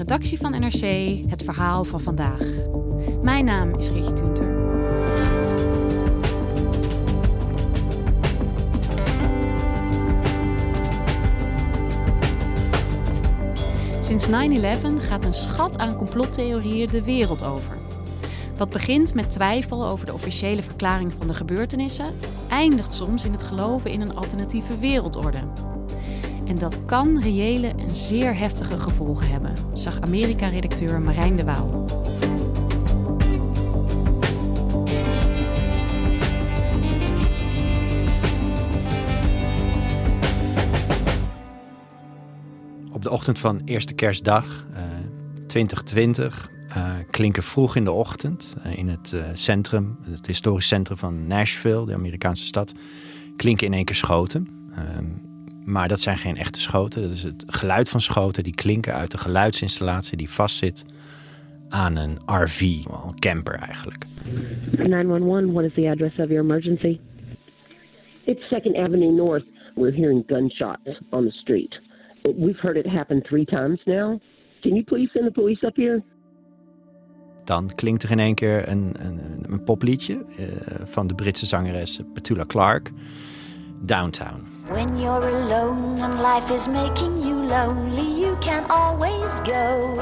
Redactie van NRC het verhaal van vandaag. Mijn naam is Rietje Tunter. Sinds 9-11 gaat een schat aan complottheorieën de wereld over. Wat begint met twijfel over de officiële verklaring van de gebeurtenissen, eindigt soms in het geloven in een alternatieve wereldorde. En dat kan reële en zeer heftige gevolgen hebben, zag Amerika-redacteur Marijn de Waal. Op de ochtend van eerste kerstdag uh, 2020 uh, klinken vroeg in de ochtend uh, in het centrum, het historisch centrum van Nashville, de Amerikaanse stad, klinken in één keer schoten. Maar dat zijn geen echte schoten. Dat is het geluid van schoten die klinken uit de geluidsinstallatie die vastzit aan een RV, een camper eigenlijk. 911, what is the address of your emergency? It's 2nd Avenue North. We're hearing gunshots on the street. We've heard it happen three times now. Can you please send the police up here? Dan klinkt er in één keer een, een, een popliedje uh, van de Britse zangeres Petula Clark, Downtown. When you're alone and life is making you lonely, you can always go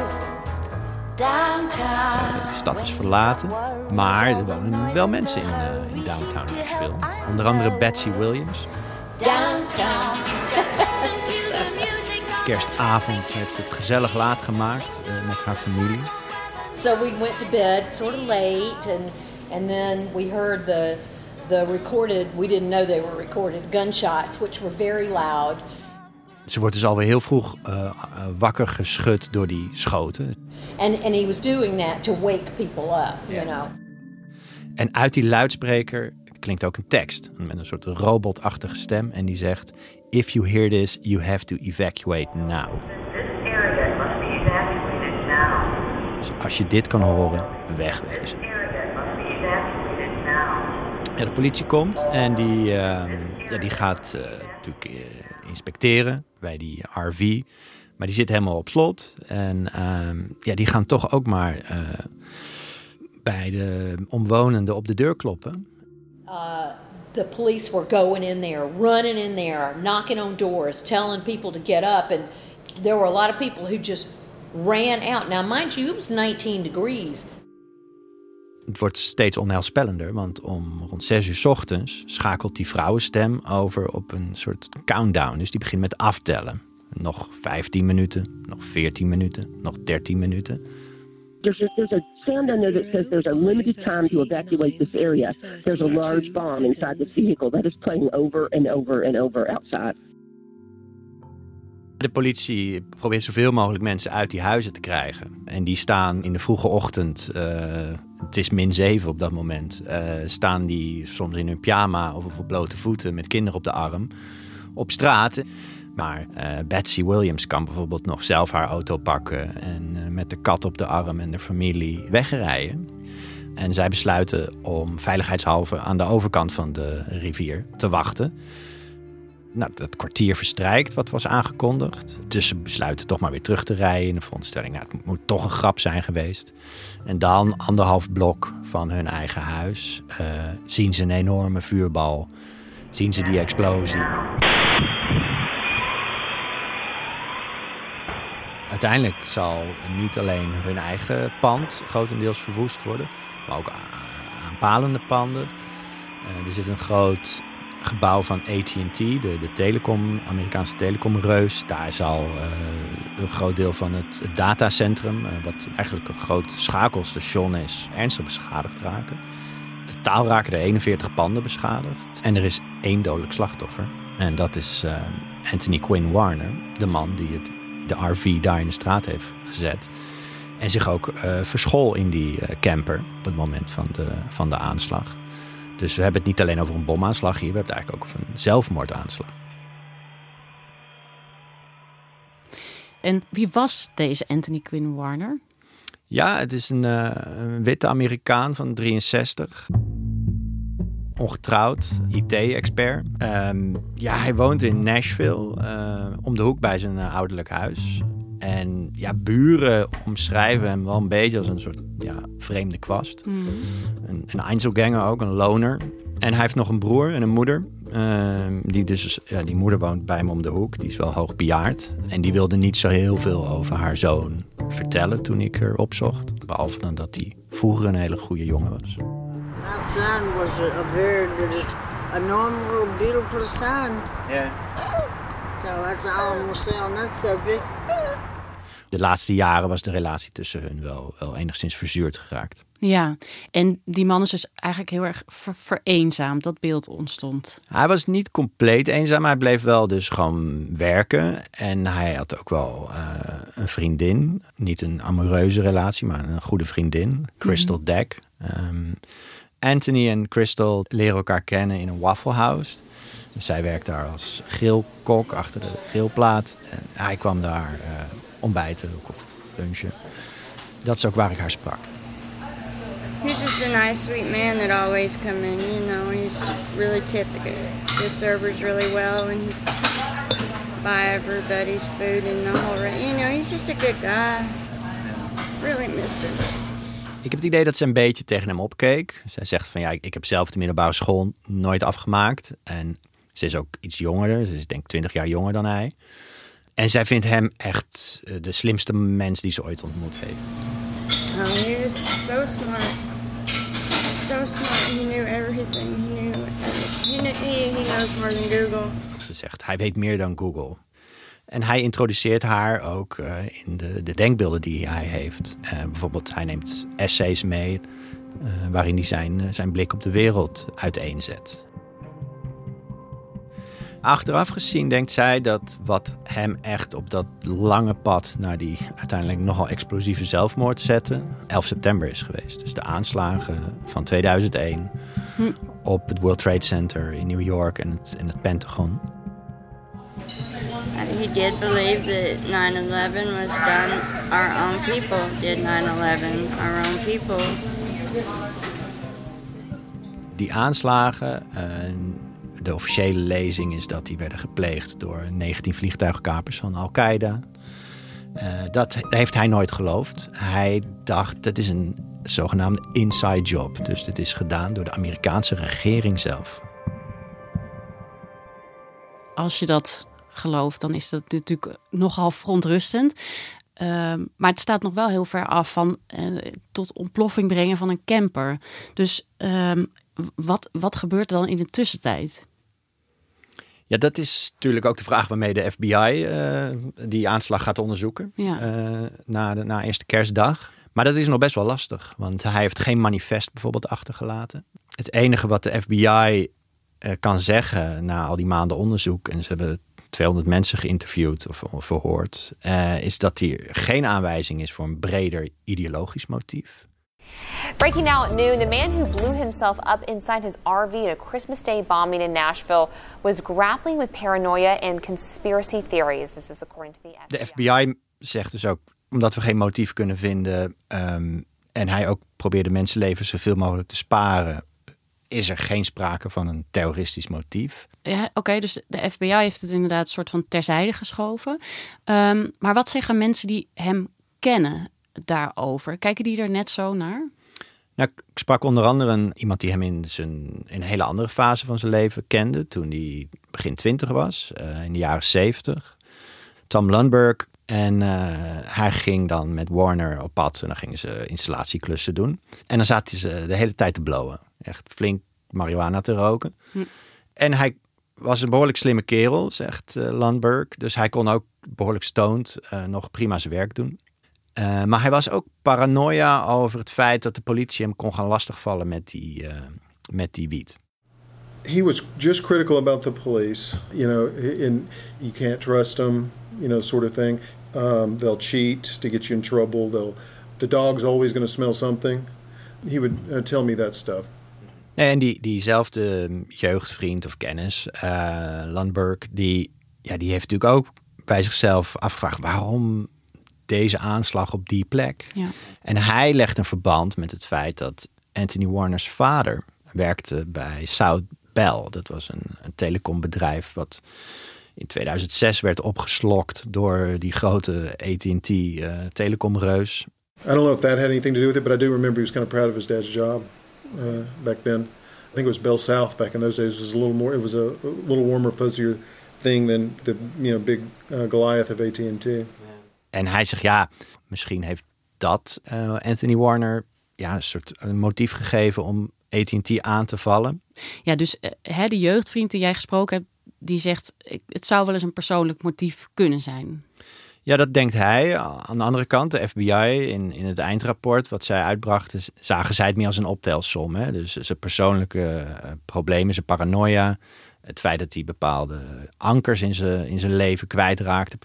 downtown. Uh, de stad is verlaten, maar er wonen wel mensen in, uh, in downtown Nashville. Onder andere Betsy Williams. Downtown. Kerstavond heeft het gezellig laat gemaakt uh, met haar familie. So we went to bed sort of late and and then we heard the the recorded we didn't know they were recorded gunshots which were very loud. Ze wordt dus alweer heel vroeg uh, wakker geschud door die schoten. And and he was doing that to wake people up, you know. En uit die luidspreker klinkt ook een tekst met een soort robotachtige stem en die zegt: If you hear this, you have to evacuate now. Dus als je dit kan horen, wegwezen. De politie komt en die, uh, ja, die gaat uh, natuurlijk uh, inspecteren bij die RV. Maar die zit helemaal op slot. En ja, die gaan toch ook maar bij de omwonenden op de deur kloppen. the police were going in there, running in there, knocking on doors, telling people to get up. And there were a lot of people who just ran out. Now, mind you, it was 19 degrees. Het wordt steeds onheilspellender, want om rond 6 uur 's ochtends schakelt die vrouwenstem over op een soort countdown. Dus die begint met aftellen. Nog 15 minuten, nog 14 minuten, nog 13 minuten. There's a, there's a sound on there that says there's a limited time to evacuate this area. There's a large bomb inside this vehicle that is playing over and over and over outside. De politie probeert zoveel mogelijk mensen uit die huizen te krijgen. En die staan in de vroege ochtend, uh, het is min 7 op dat moment, uh, staan die soms in hun pyjama of op blote voeten met kinderen op de arm op straat. Maar uh, Betsy Williams kan bijvoorbeeld nog zelf haar auto pakken en uh, met de kat op de arm en de familie wegrijden. En zij besluiten om veiligheidshalve aan de overkant van de rivier te wachten. Nou, dat kwartier verstrijkt wat was aangekondigd. Dus ze besluiten toch maar weer terug te rijden in de veronderstelling. Nou, het moet toch een grap zijn geweest. En dan, anderhalf blok van hun eigen huis, uh, zien ze een enorme vuurbal. Zien ze die explosie. Uiteindelijk zal niet alleen hun eigen pand grotendeels verwoest worden, maar ook aanpalende panden. Uh, er zit een groot gebouw van AT&T, de, de telecom, Amerikaanse telecomreus. Daar zal uh, een groot deel van het, datacentrum, uh, wat eigenlijk een groot schakelstation is, ernstig beschadigd raken. Totaal raken er 41 panden beschadigd. En er is één dodelijk slachtoffer. En dat is Anthony Quinn Warner, de man die het de RV daar in de straat heeft gezet. En zich ook verschool in die camper op het moment van de, van de aanslag. Dus we hebben het niet alleen over een bomaanslag hier, we hebben het eigenlijk ook over een zelfmoordaanslag. En wie was deze Anthony Quinn Warner? Ja, het is een, uh, een witte Amerikaan van 63 ongetrouwd, IT-expert. Ehm, ja, hij woont in Nashville, uh, om de hoek bij zijn uh, ouderlijk huis. En ja, buren omschrijven hem wel een beetje als een soort ja, vreemde kwast. Mm. Een, een Einzelganger ook, een loner. En hij heeft nog een broer en een moeder. Ehm, die, dus, ja, die moeder woont bij hem om de hoek. Die is wel hoog bejaard. En die wilde niet zo heel veel over haar zoon vertellen toen ik er opzocht. Behalve dan dat hij vroeger een hele goede jongen was. My son was a, very a normal, beautiful son. Yeah. So that's all I'm gonna say on that subject. De laatste jaren was de relatie tussen hun wel, wel enigszins verzuurd geraakt. Ja, en die man is dus eigenlijk heel erg ver vereenzaamd. Dat beeld ontstond. Hij was niet compleet eenzaam. Hij bleef wel dus gewoon werken. En hij had ook wel uh, een vriendin. Niet een amoureuze relatie, maar een goede vriendin. Crystal mm Deck. Um, Anthony en Crystal leren elkaar kennen in een Waffle House. Dus zij werkt daar als grillkok achter de grillplaat. En hij kwam daar uh, ontbijten of lunchen. Dat is ook waar ik haar sprak. He's just a nice, sweet man that always come in. You know, he's really tipped the, the servers really well, and he buy everybody's food and the whole. You know, he's just a good guy. Really miss him. Ik heb het idee dat ze een beetje tegen hem opkeek. Zij zegt van ja, ik, ik heb zelf de middelbare school nooit afgemaakt. En ze is ook iets jonger. Ze is denk ik 20 jaar jonger dan hij. En zij vindt hem echt eh, de slimste mens die ze ooit ontmoet heeft. Oh, he is so smart. So smart. He knew everything. He knew, knew, he, he knows more than Google. Ze zegt, hij weet meer dan Google. En hij introduceert haar ook uh, in de, de, denkbeelden die hij heeft. Uh, bijvoorbeeld, hij neemt essays mee uh, waarin hij zijn, zijn blik op de wereld uiteenzet. Achteraf gezien denkt zij dat wat hem echt op dat lange pad naar die uiteindelijk nogal explosieve zelfmoord zette, 11 september is geweest. Dus de aanslagen van 2001 hm. op het World Trade Center in New York en het, en het Pentagon. He did believe that 9-11 was done, our own people did 9-11, our own people. Die aanslagen, uh, de officiële lezing is dat die werden gepleegd door 19 vliegtuigkapers van Al-Qaeda. Uh, dat heeft hij nooit geloofd. Hij dacht, dat is een zogenaamde inside job. Dus dit is gedaan door de Amerikaanse regering zelf. Als je dat gelooft, dan is dat natuurlijk nogal verontrustend. Uh, maar het staat nog wel heel ver af van uh, tot ontploffing brengen van een camper. Dus uh, wat, wat gebeurt er dan in de tussentijd? Ja, dat is natuurlijk ook de vraag waarmee de FBI uh, die aanslag gaat onderzoeken. Ja. Uh, na, de, na eerste kerstdag. Maar dat is nog best wel lastig, want hij heeft geen manifest bijvoorbeeld achtergelaten. Het enige wat de FBI uh, kan zeggen na al die maanden onderzoek, en ze hebben 200 mensen geïnterviewd of, of verhoord, is dat hier geen aanwijzing is voor een breder ideologisch motief. Breaking now at noon, the man who blew himself up inside his RV at a Christmas Day bombing in Nashville was grappling with paranoia and conspiracy theories. This is according to the FBI. De FBI zegt dus ook, omdat we geen motief kunnen vinden um, en hij ook probeerde mensenlevens zoveel mogelijk te sparen, is er geen sprake van een terroristisch motief. Ja, Oké, okay, dus de FBI heeft het inderdaad een soort van terzijde geschoven. Um, maar wat zeggen mensen die hem kennen? Daarover. Kijken die er net zo naar? Nou, ik sprak onder andere een, iemand die hem in, zijn, in een hele andere fase van zijn leven kende. Toen hij begin twintig was, uh, in de jaren zeventig. Tom Lundberg. En uh, hij ging dan met Warner op pad en dan gingen ze installatieklussen doen. En dan zaten ze de hele tijd te blowen. Echt flink marihuana te roken. Hm. En hij was een behoorlijk slimme kerel, zegt uh, Lundberg. Dus hij kon ook behoorlijk stoned nog prima zijn werk doen. Uh, maar hij was ook paranoia over het feit dat de politie hem kon gaan lastigvallen met die, uh, met die wiet. He was just critical about the police, you know, and you can't trust them, you know, sort of thing. Um, they'll cheat to get you in trouble. They'll the dog's always going to smell something. He would uh, tell me that stuff. Nee, en die, diezelfde jeugdvriend of kennis, uh, Landberg, die, ja, die heeft natuurlijk ook bij zichzelf afgevraagd waarom deze aanslag op die plek. Ja. En hij legt een verband met het feit dat Anthony Warner's vader werkte bij South Bell. Dat was een, een telecombedrijf wat in 2006 werd opgeslokt door die grote AT&T uh, telecomreus. I don't know if that had anything to do with it, but I do remember he was kind of proud of his dad's job uh, back then. I think it was Bell South back in those days. It was a little more. It was a, a little warmer, fuzzier thing than the you know big uh, Goliath of AT&T. En hij zegt ja, misschien heeft dat uh, Anthony Warner ja een soort een motief gegeven om AT&T aan te vallen. Ja, dus hè, de jeugdvriend die jij gesproken hebt, die zegt het zou wel eens een persoonlijk motief kunnen zijn. Ja, dat denkt hij. Aan de andere kant, de FBI in, in het eindrapport wat zij uitbrachten, zagen zij het meer als een optelsom. Hè? Dus zijn persoonlijke uh, problemen, zijn paranoia, het feit dat hij bepaalde ankers in zijn, in zijn leven kwijtraakte.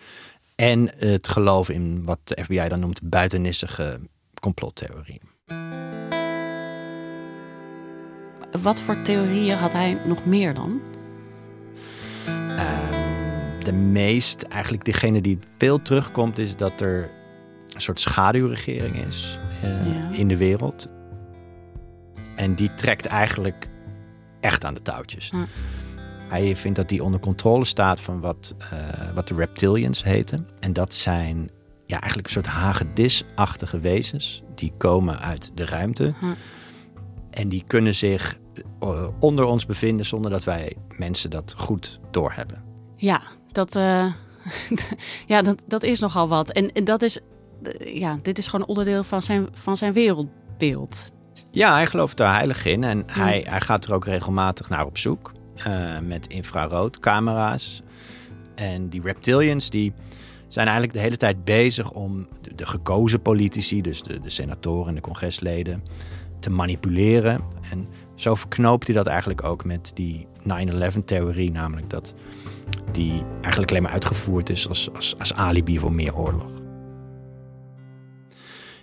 En het geloof in wat de FBI dan noemt buitennissige complottheorie. Wat voor theorieën had hij nog meer dan? Uh, de meest, eigenlijk degene die veel terugkomt, is dat er een soort schaduwregering is uh, ja. in de wereld. En die trekt eigenlijk echt aan de touwtjes. Ja. Hij vindt dat die onder controle staat van wat, uh, wat de reptilians heten. En dat zijn ja, eigenlijk een soort hagedisachtige wezens. Die komen uit de ruimte. En die kunnen zich uh, onder ons bevinden zonder dat wij mensen dat goed doorhebben. Ja, dat, uh, ja, dat, dat is nogal wat. En, en dat is, ja, dit is gewoon onderdeel van zijn, van zijn wereldbeeld. Ja, hij gelooft daar heilig in. En ja. hij, hij gaat er ook regelmatig naar op zoek. Uh, met infraroodcamera's. En die reptilians die zijn eigenlijk de hele tijd bezig om de, gekozen politici, dus de, de senatoren en de congresleden, te manipuleren. En zo verknoopt hij dat eigenlijk ook met die 9-11-theorie, namelijk dat die eigenlijk alleen maar uitgevoerd is als, als, als alibi voor meer oorlog.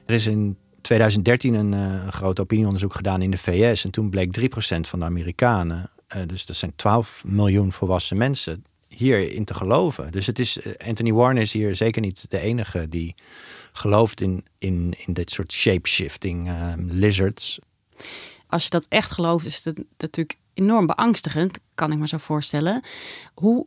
Er is in 2013 een, uh, een groot opinieonderzoek gedaan in de VS en toen bleek 3% van de Amerikanen, uh, dus dat zijn 12 miljoen volwassen mensen, hierin te geloven. Dus het is, uh, Anthony Warner is hier zeker niet de enige die gelooft in, in, in dit soort shapeshifting lizards. Als je dat echt gelooft, is het natuurlijk enorm beangstigend, kan ik me zo voorstellen. Hoe,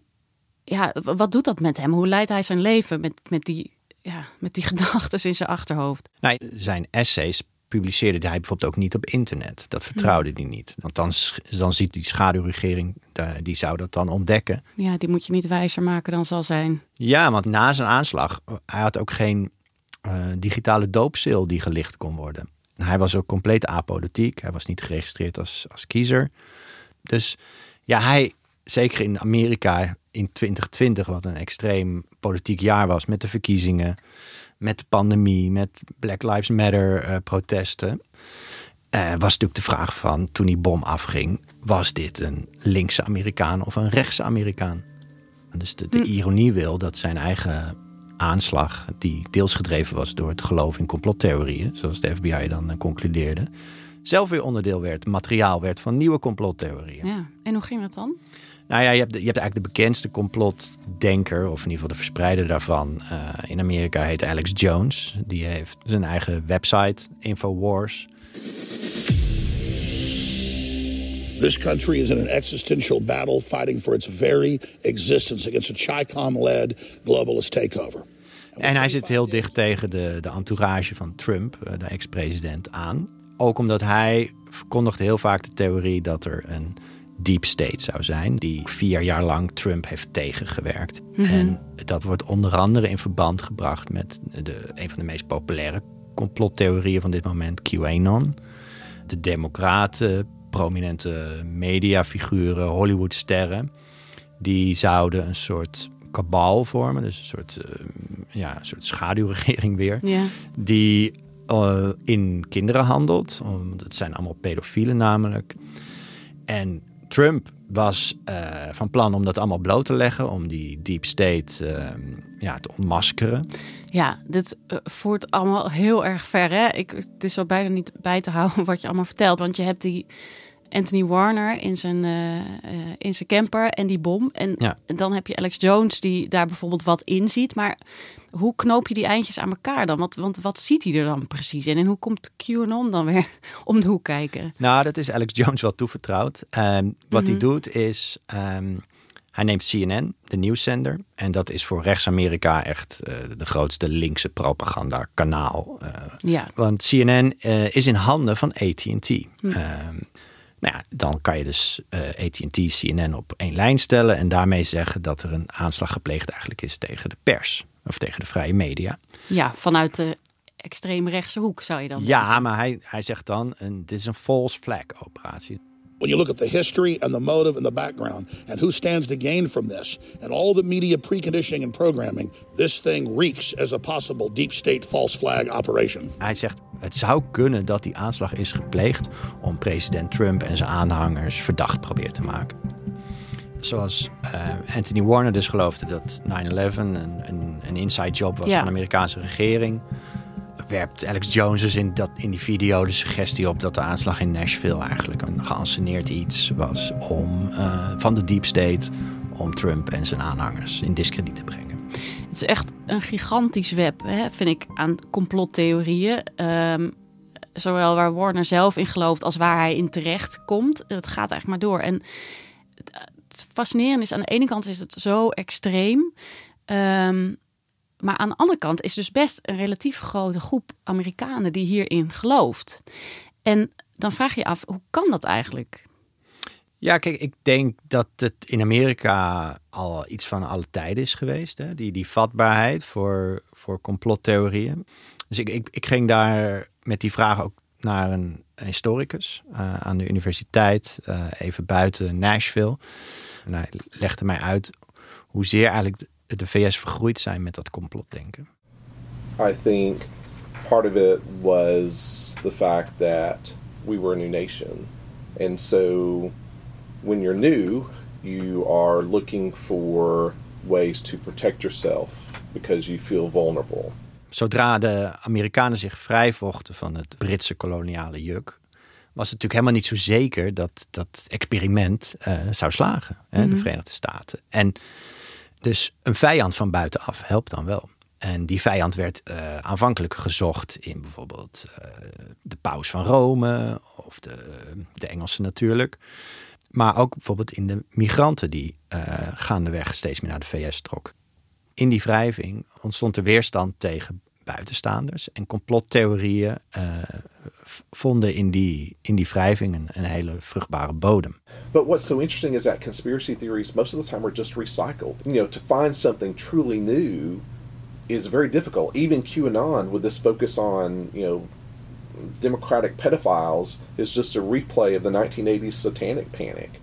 ja, wat doet dat met hem? Hoe leidt hij zijn leven met, met die, ja, met die gedachten in zijn achterhoofd? Nou, zijn essays publiceerde hij bijvoorbeeld ook niet op internet. Dat vertrouwde hij niet. Want dan, dan ziet die schaduwregering, die zou dat dan ontdekken. Ja, die moet je niet wijzer maken dan zal zijn. Ja, want na zijn aanslag, hij had ook geen uh, digitale doopsil die gelicht kon worden. Hij was ook compleet apolitiek. Hij was niet geregistreerd als, als kiezer. Dus ja, hij, zeker in Amerika in 2020, wat een extreem politiek jaar was, met de verkiezingen, met de pandemie, met Black Lives Matter uh, protesten, uh, was natuurlijk de vraag van toen die bom afging, was dit een linkse Amerikaan of een rechtse Amerikaan? Dus de, de hm. ironie wil dat zijn eigen aanslag, die deels gedreven was door het geloof in complottheorieën, zoals de FBI dan uh, concludeerde, zelf weer onderdeel werd, materiaal werd van nieuwe complottheorieën. Ja, en hoe ging dat dan? Nou ja, je hebt, je hebt eigenlijk de bekendste complotdenker, of in ieder geval de verspreider daarvan. Uh, in Amerika heet Alex Jones. Die heeft zijn eigen website, Infowars. This country is in an existential battle fighting for its very existence against a Chicom-led globalist takeover. En hij zit heel dicht tegen de, de entourage van Trump, de ex-president, aan. Ook omdat hij verkondigde heel vaak de theorie dat er een deep state zou zijn, die vier jaar lang Trump heeft tegengewerkt. Mhm. En dat wordt onder andere in verband gebracht met de, een van de meest populaire complottheorieën van dit moment, QAnon. De democraten, prominente mediafiguren, Hollywoodsterren, die zouden een soort kabal vormen, dus een soort, uh, ja, een soort schaduwregering weer, die uh, in kinderen handelt. Want het zijn allemaal pedofielen namelijk. En Trump was uh, van plan om dat allemaal bloot te leggen, om die deep state uh, ja, te ontmaskeren. Ja, dit voert allemaal heel erg ver. Hè? Ik, het is zo bijna niet bij te houden wat je allemaal vertelt. Want je hebt die Anthony Warner in zijn, uh, in zijn camper en die bom. En, ja. dan heb je Alex Jones die daar bijvoorbeeld wat in ziet. Maar hoe knoop je die eindjes aan elkaar dan? Want, want wat ziet hij er dan precies in? En hoe komt QAnon dan weer om de hoek kijken? Nou, dat is Alex Jones wel toevertrouwd. Um, wat Mhm. hij doet is... Um, hij neemt CNN, de nieuwszender. En dat is voor rechts-Amerika echt uh, de grootste linkse propaganda-kanaal. Uh, ja. Want CNN uh, is in handen van AT&T. Hm. Nou ja, dan kan je dus uh, AT&T, CNN op één lijn stellen... en daarmee zeggen dat er een aanslag gepleegd eigenlijk is tegen de pers. Of tegen de vrije media. Ja, vanuit de extreemrechtse hoek zou je dan Ja, maar hij, hij zegt dan, een, dit is een false flag operatie. When you look at the history and the motive and the background and who stands to gain from this and all the media preconditioning and programming, this thing reeks as a possible deep state false flag operation. Hij zegt het zou kunnen dat die aanslag is gepleegd om president Trump en zijn aanhangers verdacht proberen te maken. Zoals uh, Anthony Warner dus geloofde dat 9-11 een, een, een inside job was Ja. van de Amerikaanse regering. Werpt Alex Jones dus in, dat, in die video de suggestie op dat de aanslag in Nashville eigenlijk een geanceneerd iets was om, uh, van de deep state om Trump en zijn aanhangers in discrediet te brengen. Het is echt een gigantisch web, hè, vind ik, aan complottheorieën. Um, zowel waar Warner zelf in gelooft als waar hij in terecht komt. Het gaat eigenlijk maar door. En het, fascinerende is, aan de ene kant is het zo extreem. Um, maar aan de andere kant is dus best een relatief grote groep Amerikanen die hierin gelooft. En dan vraag je je af, hoe kan dat eigenlijk? Ja, kijk, ik denk dat het in Amerika al iets van alle tijden is geweest. Hè? Die, die vatbaarheid voor, voor complottheorieën. Dus ik, ik, ging daar met die vraag ook naar een historicus uh, aan de universiteit, uh, even buiten Nashville. En hij legde mij uit hoezeer eigenlijk de VS vergroeid zijn met dat complotdenken. I think part of it was the fact that we were a new nation. And so when you're new, you are looking for ways to protect yourself because you feel vulnerable. Zodra de Amerikanen zich vrijvochten van het Britse koloniale juk, was het natuurlijk helemaal niet zo zeker dat dat experiment uh, zou slagen, hè, mm -hmm. de Verenigde Staten. En dus een vijand van buitenaf helpt dan wel. En die vijand werd uh, aanvankelijk gezocht in bijvoorbeeld uh, de paus van Rome of de, de Engelsen natuurlijk. Maar ook bijvoorbeeld in de migranten die uh, gaandeweg steeds meer naar de VS trok. In die wrijving ontstond er weerstand tegen buitenstaanders. En complottheorieën eh, vonden in die, in die wrijving een, een hele vruchtbare bodem. But what's so interesting is that conspiracy theories most of the time are just recycled. You know, to find something truly new is very difficult. Even QAnon, with this focus on, you know, democratic pedophiles, is just a replay of the 1980s satanic panic.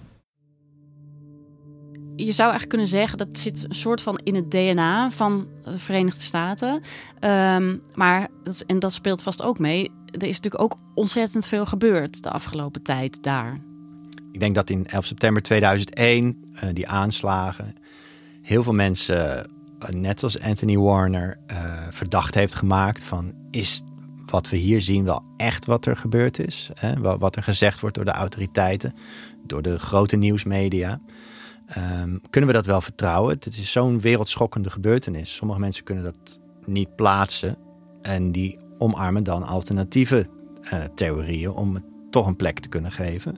Je zou eigenlijk kunnen zeggen dat zit een soort van in het DNA van de Verenigde Staten. Um, maar, dat, en dat speelt vast ook mee, er is natuurlijk ook ontzettend veel gebeurd de afgelopen tijd daar. Ik denk dat in 11 september 2001 uh, die aanslagen heel veel mensen, uh, net als Anthony Warner, uh, verdacht heeft gemaakt van is wat we hier zien wel echt wat er gebeurd is? Hè? Wat er gezegd wordt door de autoriteiten, door de grote nieuwsmedia. Um, kunnen we dat wel vertrouwen? Het is zo'n wereldschokkende gebeurtenis. Sommige mensen kunnen dat niet plaatsen en die omarmen dan alternatieve uh, theorieën om het toch een plek te kunnen geven.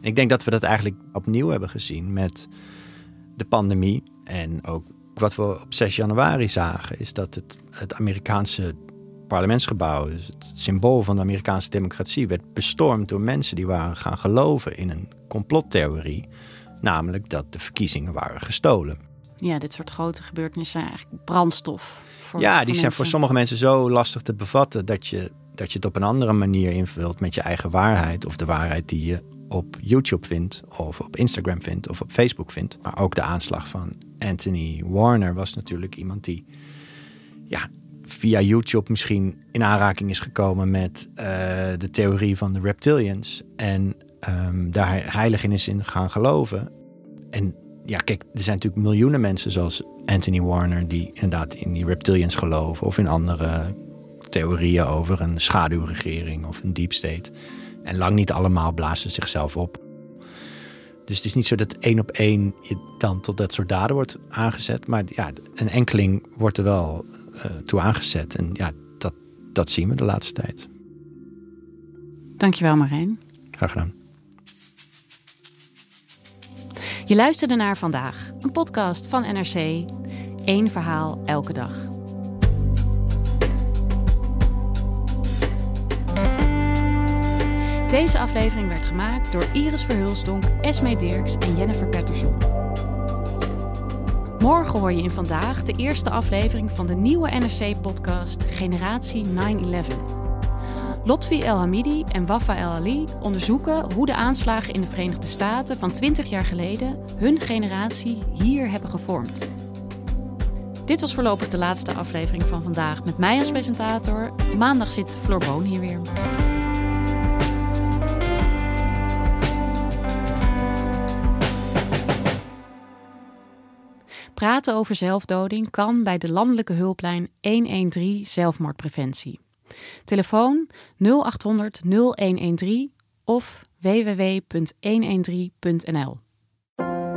En ik denk dat we dat eigenlijk opnieuw hebben gezien met de pandemie. En ook wat we op 6 januari zagen, is dat het, het Amerikaanse parlementsgebouw, dus het symbool van de Amerikaanse democratie, werd bestormd door mensen die waren gaan geloven in een complottheorie. Namelijk dat de verkiezingen waren gestolen. Ja, dit soort grote gebeurtenissen zijn eigenlijk brandstof. Voor, ja, voor die zijn voor sommige mensen zo lastig te bevatten dat je, dat je het op een andere manier invult met je eigen waarheid. Of de waarheid die je op YouTube vindt, of op Instagram vindt, of op Facebook vindt. Maar ook de aanslag van Anthony Warner was natuurlijk iemand die ja, via YouTube misschien in aanraking is gekomen met uh, de theorie van de reptilians. En ehm, daar heilig in is in gaan geloven. En ja, kijk, er zijn natuurlijk miljoenen mensen zoals Anthony Warner die inderdaad in die reptilians geloven of in andere theorieën over een schaduwregering of een deep state. En lang niet allemaal blazen zichzelf op. Dus het is niet zo dat één op één je dan tot dat soort daden wordt aangezet. Maar ja, een enkeling wordt er wel uh, toe aangezet. En ja, dat, dat zien we de laatste tijd. Dankjewel Marijn. Graag gedaan. Je luisterde naar vandaag, een podcast van NRC. Eén verhaal elke dag. Deze aflevering werd gemaakt door Iris Verhulsdonk, Esme Dirks en Jennifer Patterson. Morgen hoor je in vandaag de eerste aflevering van de nieuwe NRC-podcast Generatie 9-11. Lotfi El Hamidi en Wafa El Ali onderzoeken hoe de aanslagen in de Verenigde Staten van 20 jaar geleden hun generatie hier hebben gevormd. Dit was voorlopig de laatste aflevering van vandaag met mij als presentator. Maandag zit Floor Boon hier weer. Praten over zelfdoding kan bij de landelijke hulplijn 113 zelfmoordpreventie. Telefoon 0800 0113 of www.113.nl.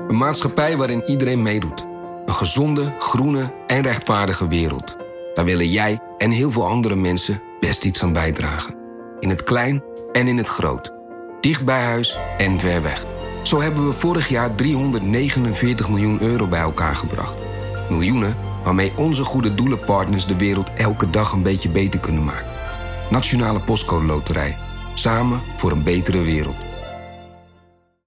Een maatschappij waarin iedereen meedoet. Een gezonde, groene en rechtvaardige wereld. Daar willen jij en heel veel andere mensen best iets aan bijdragen. In het klein en in het groot. Dicht bij huis en ver weg. Zo hebben we vorig jaar 349 miljoen euro bij elkaar gebracht. Miljoenen waarmee onze goede doelenpartners de wereld elke dag een beetje beter kunnen maken. Nationale Postcode Loterij. Samen voor een betere wereld.